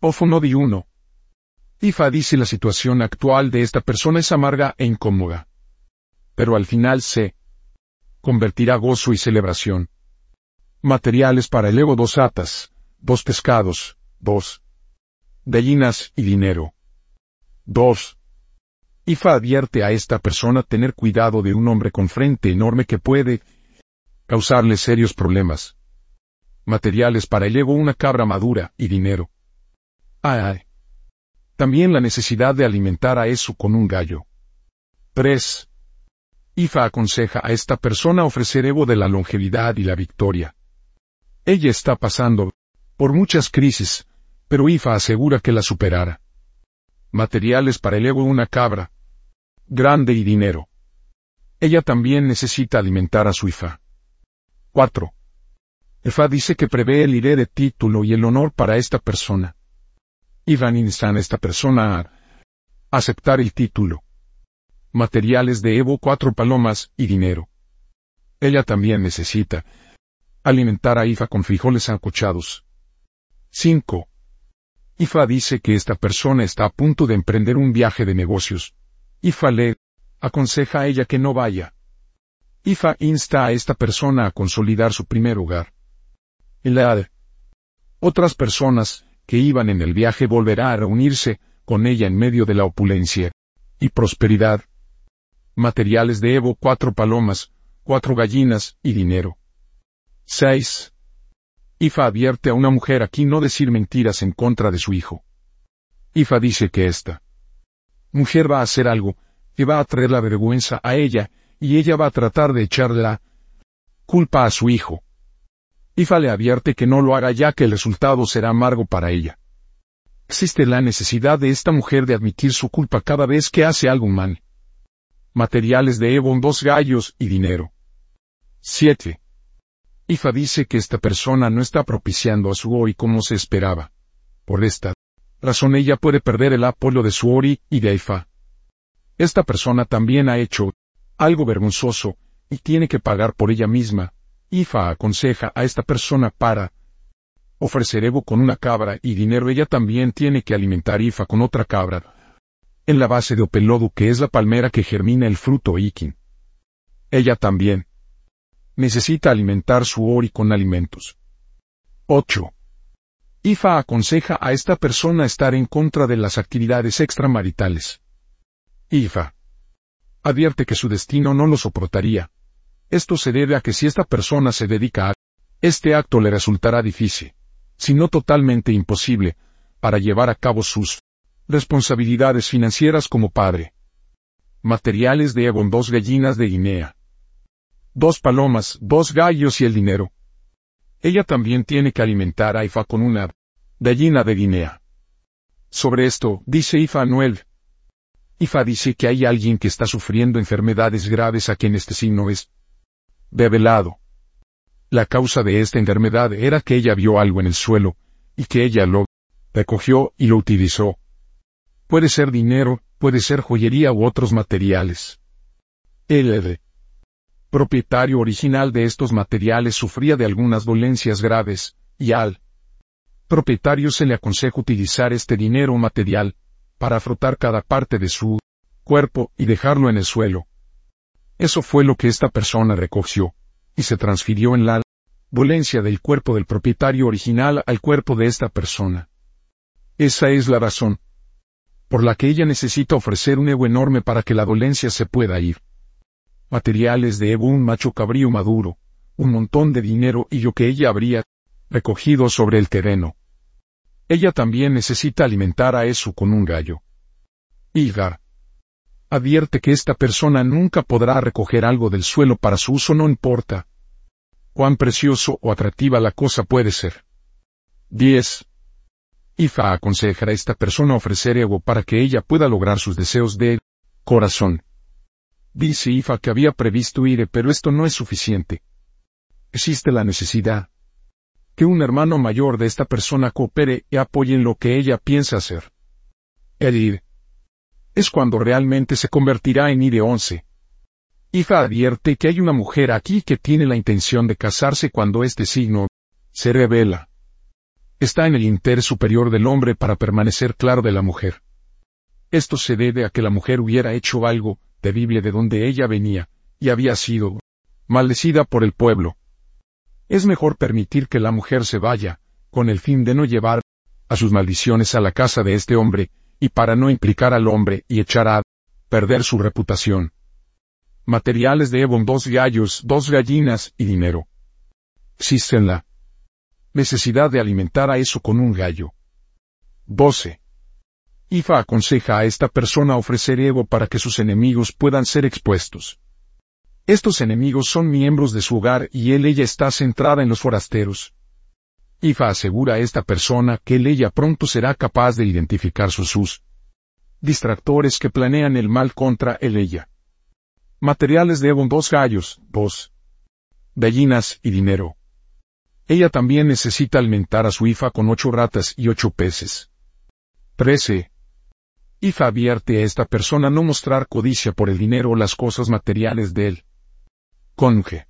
Ófono di 1. Ifa dice la situación actual de esta persona es amarga e incómoda. Pero al final se convertirá gozo y celebración. Materiales para el ego dos atas, dos pescados, dos gallinas y dinero. 2. Ifa advierte a esta persona tener cuidado de un hombre con frente enorme que puede causarle serios problemas. Materiales para el ego una cabra madura y dinero. También la necesidad de alimentar a eso con un gallo. 3. Ifa aconseja a esta persona ofrecer ego de la longevidad y la victoria. Ella está pasando por muchas crisis, pero Ifa asegura que la superará. Materiales para el ego una cabra. Grande y dinero. Ella también necesita alimentar a su Ifa. 4. Ifa dice que prevé el iré de título y el honor para esta persona. Ivan instan esta persona a aceptar el título. Materiales de Evo cuatro palomas y dinero. Ella también necesita alimentar a Ifa con frijoles ancochados. 5. Ifa dice que esta persona está a punto de emprender un viaje de negocios. Ifa le aconseja a ella que no vaya. Ifa insta a esta persona a consolidar su primer hogar. la otras personas que iban en el viaje volverá a reunirse con ella en medio de la opulencia y prosperidad. Materiales de Evo cuatro palomas, cuatro gallinas y dinero. 6. Ifa advierte a una mujer aquí no decir mentiras en contra de su hijo. Ifa dice que esta mujer va a hacer algo que va a traer la vergüenza a ella, y ella va a tratar de echarle la culpa a su hijo. Ifa le advierte que no lo haga ya que el resultado será amargo para ella. Existe la necesidad de esta mujer de admitir su culpa cada vez que hace algo mal. Materiales de Evon dos gallos y dinero. 7. Ifa dice que esta persona no está propiciando a su Ori como se esperaba. Por esta razón ella puede perder el apoyo de su Ori y de Ifa. Esta persona también ha hecho algo vergonzoso y tiene que pagar por ella misma. Ifa aconseja a esta persona para ofrecer Evo con una cabra y dinero. Ella también tiene que alimentar Ifa con otra cabra. En la base de Opelodu que es la palmera que germina el fruto Ikin. Ella también necesita alimentar su ori con alimentos. 8. IFA aconseja a esta persona estar en contra de las actividades extramaritales. IFA advierte que su destino no lo soportaría. Esto se debe a que si esta persona se dedica a este acto le resultará difícil, si no totalmente imposible, para llevar a cabo sus responsabilidades financieras como padre. Materiales de Egon dos gallinas de Guinea dos palomas, dos gallos y el dinero. Ella también tiene que alimentar a Ifa con una gallina de Guinea. Sobre esto, dice Ifa a Noel. Ifa dice que hay alguien que está sufriendo enfermedades graves a quien este signo es develado. La causa de esta enfermedad era que ella vio algo en el suelo, y que ella lo recogió y lo utilizó. Puede ser dinero, puede ser joyería u otros materiales. LD propietario original de estos materiales sufría de algunas dolencias graves, y al propietario se le aconseja utilizar este dinero material, para frotar cada parte de su cuerpo y dejarlo en el suelo. Eso fue lo que esta persona recogió, y se transfirió en la dolencia del cuerpo del propietario original al cuerpo de esta persona. Esa es la razón por la que ella necesita ofrecer un ego enorme para que la dolencia se pueda ir materiales de Evo un macho cabrío maduro, un montón de dinero y lo que ella habría recogido sobre el terreno. Ella también necesita alimentar a eso con un gallo. Igar. Advierte que esta persona nunca podrá recoger algo del suelo para su uso no importa cuán precioso o atractiva la cosa puede ser. 10. Ifa aconseja a esta persona ofrecer ego para que ella pueda lograr sus deseos de corazón. Dice Ifa que había previsto ir, pero esto no es suficiente. Existe la necesidad que un hermano mayor de esta persona coopere y apoye en lo que ella piensa hacer. El es cuando realmente se convertirá en IRE 11. Ifa advierte que hay una mujer aquí que tiene la intención de casarse cuando este signo se revela. está en el interés superior del hombre para permanecer claro de la mujer. Esto se debe a que la mujer hubiera hecho algo, terrible de donde ella venía, y había sido maldecida por el pueblo. Es mejor permitir que la mujer se vaya, con el fin de no llevar a sus maldiciones a la casa de este hombre, y para no implicar al hombre y echar a perder su reputación. Materiales de Ebon dos gallos, dos gallinas y dinero. Existen la necesidad de alimentar a eso con un gallo. 12. Ifa aconseja a esta persona ofrecer Evo para que sus enemigos puedan ser expuestos. Estos enemigos son miembros de su hogar y él ella está centrada en los forasteros. Ifa asegura a esta persona que ella pronto será capaz de identificar sus sus distractores que planean el mal contra él ella. Materiales de Evon dos gallos, dos gallinas y dinero. Ella también necesita alimentar a su Ifa con ocho ratas y ocho peces. 13. Ifa advierte a esta persona no mostrar codicia por el dinero o las cosas materiales de él. Conge.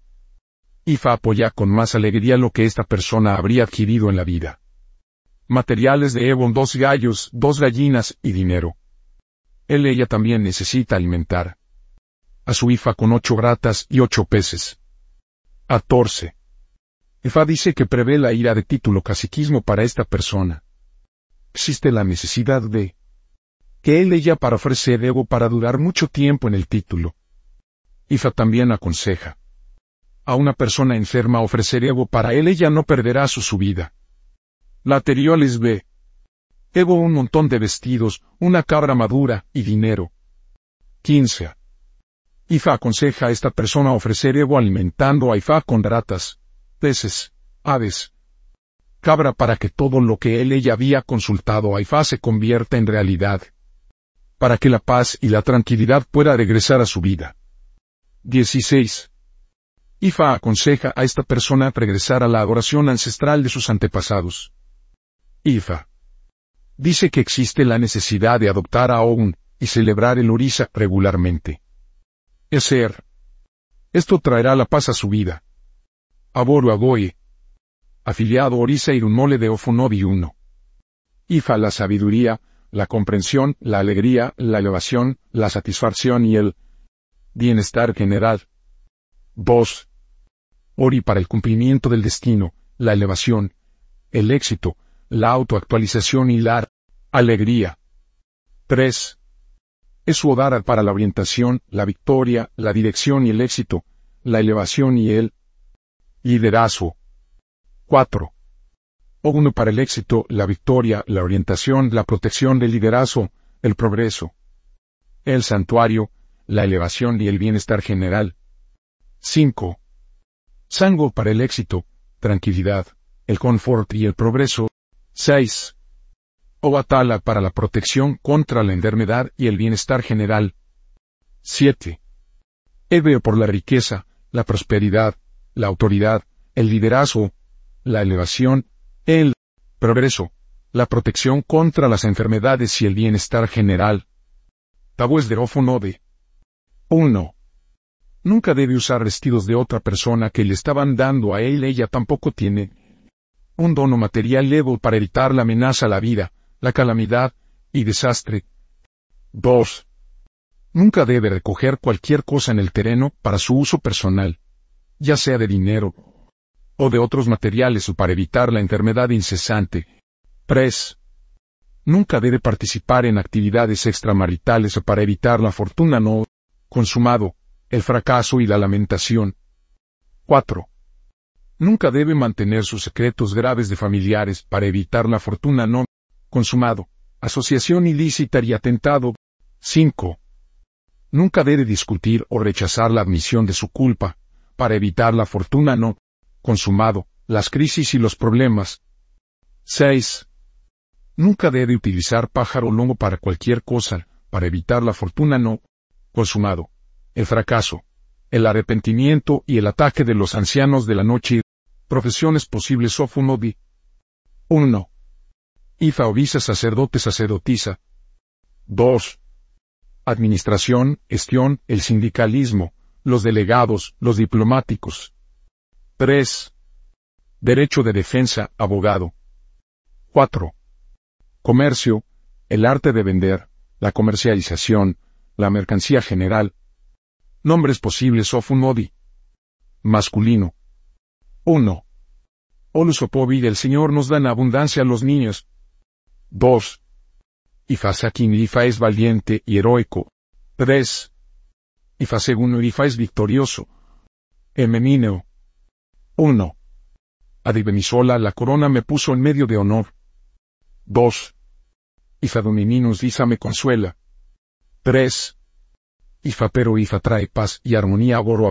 Ifa apoya con más alegría lo que esta persona habría adquirido en la vida. Materiales de Evon dos gallos, dos gallinas y dinero. Él ella también necesita alimentar a su Ifa con ocho ratas y ocho peces. 14. Ifa dice que prevé la ira de título caciquismo para esta persona. Existe la necesidad de que él ella para ofrecer ego para durar mucho tiempo en el título. Ifa también aconseja a una persona enferma ofrecer ego para él ella no perderá su subida. La anterior es B. Ego un montón de vestidos, una cabra madura y dinero. 15. Ifa aconseja a esta persona ofrecer ego alimentando a Ifa con ratas, peces, aves, cabra para que todo lo que él ella había consultado a Ifa se convierta en realidad. Para que la paz y la tranquilidad pueda regresar a su vida. 16. Ifa aconseja a esta persona regresar a la adoración ancestral de sus antepasados. Ifa. Dice que existe la necesidad de adoptar a Ogun y celebrar el Orisa regularmente. Eser. Esto traerá la paz a su vida. Aboru Agoye. Afiliado Orisa Irunmole de Ofunobi 1. Ifa la sabiduría, la comprensión, la alegría, la elevación, la satisfacción y el bienestar general. 2. Ori para el cumplimiento del destino, la elevación, el éxito, la autoactualización y la alegría. 3 es su para la orientación, la victoria, la dirección y el éxito, la elevación y el liderazgo. 4. uno para el éxito, la victoria, la orientación, la protección del liderazgo, el progreso. El santuario, la elevación y el bienestar general. 5. Sango para el éxito, tranquilidad, el confort y el progreso. 6 o Atala para la protección contra la enfermedad y el bienestar general. 7. Ebeo por la riqueza, la prosperidad, la autoridad, el liderazgo, la elevación, el progreso, la protección contra las enfermedades y el bienestar general. Tabúes de Rofo 9. 1. Nunca debe usar vestidos de otra persona que le estaban dando a él. Ella tampoco tiene un dono material levo para evitar la amenaza a la vida, la calamidad y desastre. 2. Nunca debe recoger cualquier cosa en el terreno para su uso personal, ya sea de dinero o de otros materiales o para evitar la enfermedad incesante. 3. Nunca debe participar en actividades extramaritales o para evitar la fortuna no consumado, el fracaso y la lamentación. 4. Nunca debe mantener sus secretos graves de familiares para evitar la fortuna no consumado, asociación ilícita y atentado. 5. Nunca debe discutir o rechazar la admisión de su culpa, para evitar la fortuna no consumado, las crisis y los problemas. 6. Nunca debe utilizar pájaro lomo para cualquier cosa, para evitar la fortuna no consumado, el fracaso, el arrepentimiento y el ataque de los ancianos de la noche. Profesiones posibles Sofunobi. 1. Ifa o visa sacerdote sacerdotisa. 2. Administración, gestión, el sindicalismo, los delegados, los diplomáticos. 3. Derecho de defensa, abogado. 4. Comercio, el arte de vender, la comercialización, la mercancía general. Nombres posibles of un modi. Masculino. 1. Olus opovi del Señor nos da en abundancia a los niños. 2. Ifasakin Ifa es valiente y heroico. 3. Ifa segundo es victorioso. Emeníneo. 1. Adivenisola la corona me puso en medio de honor. 2. Ifa domininus Isa me consuela. 3. Ifa pero Ifa trae paz y armonía a Goro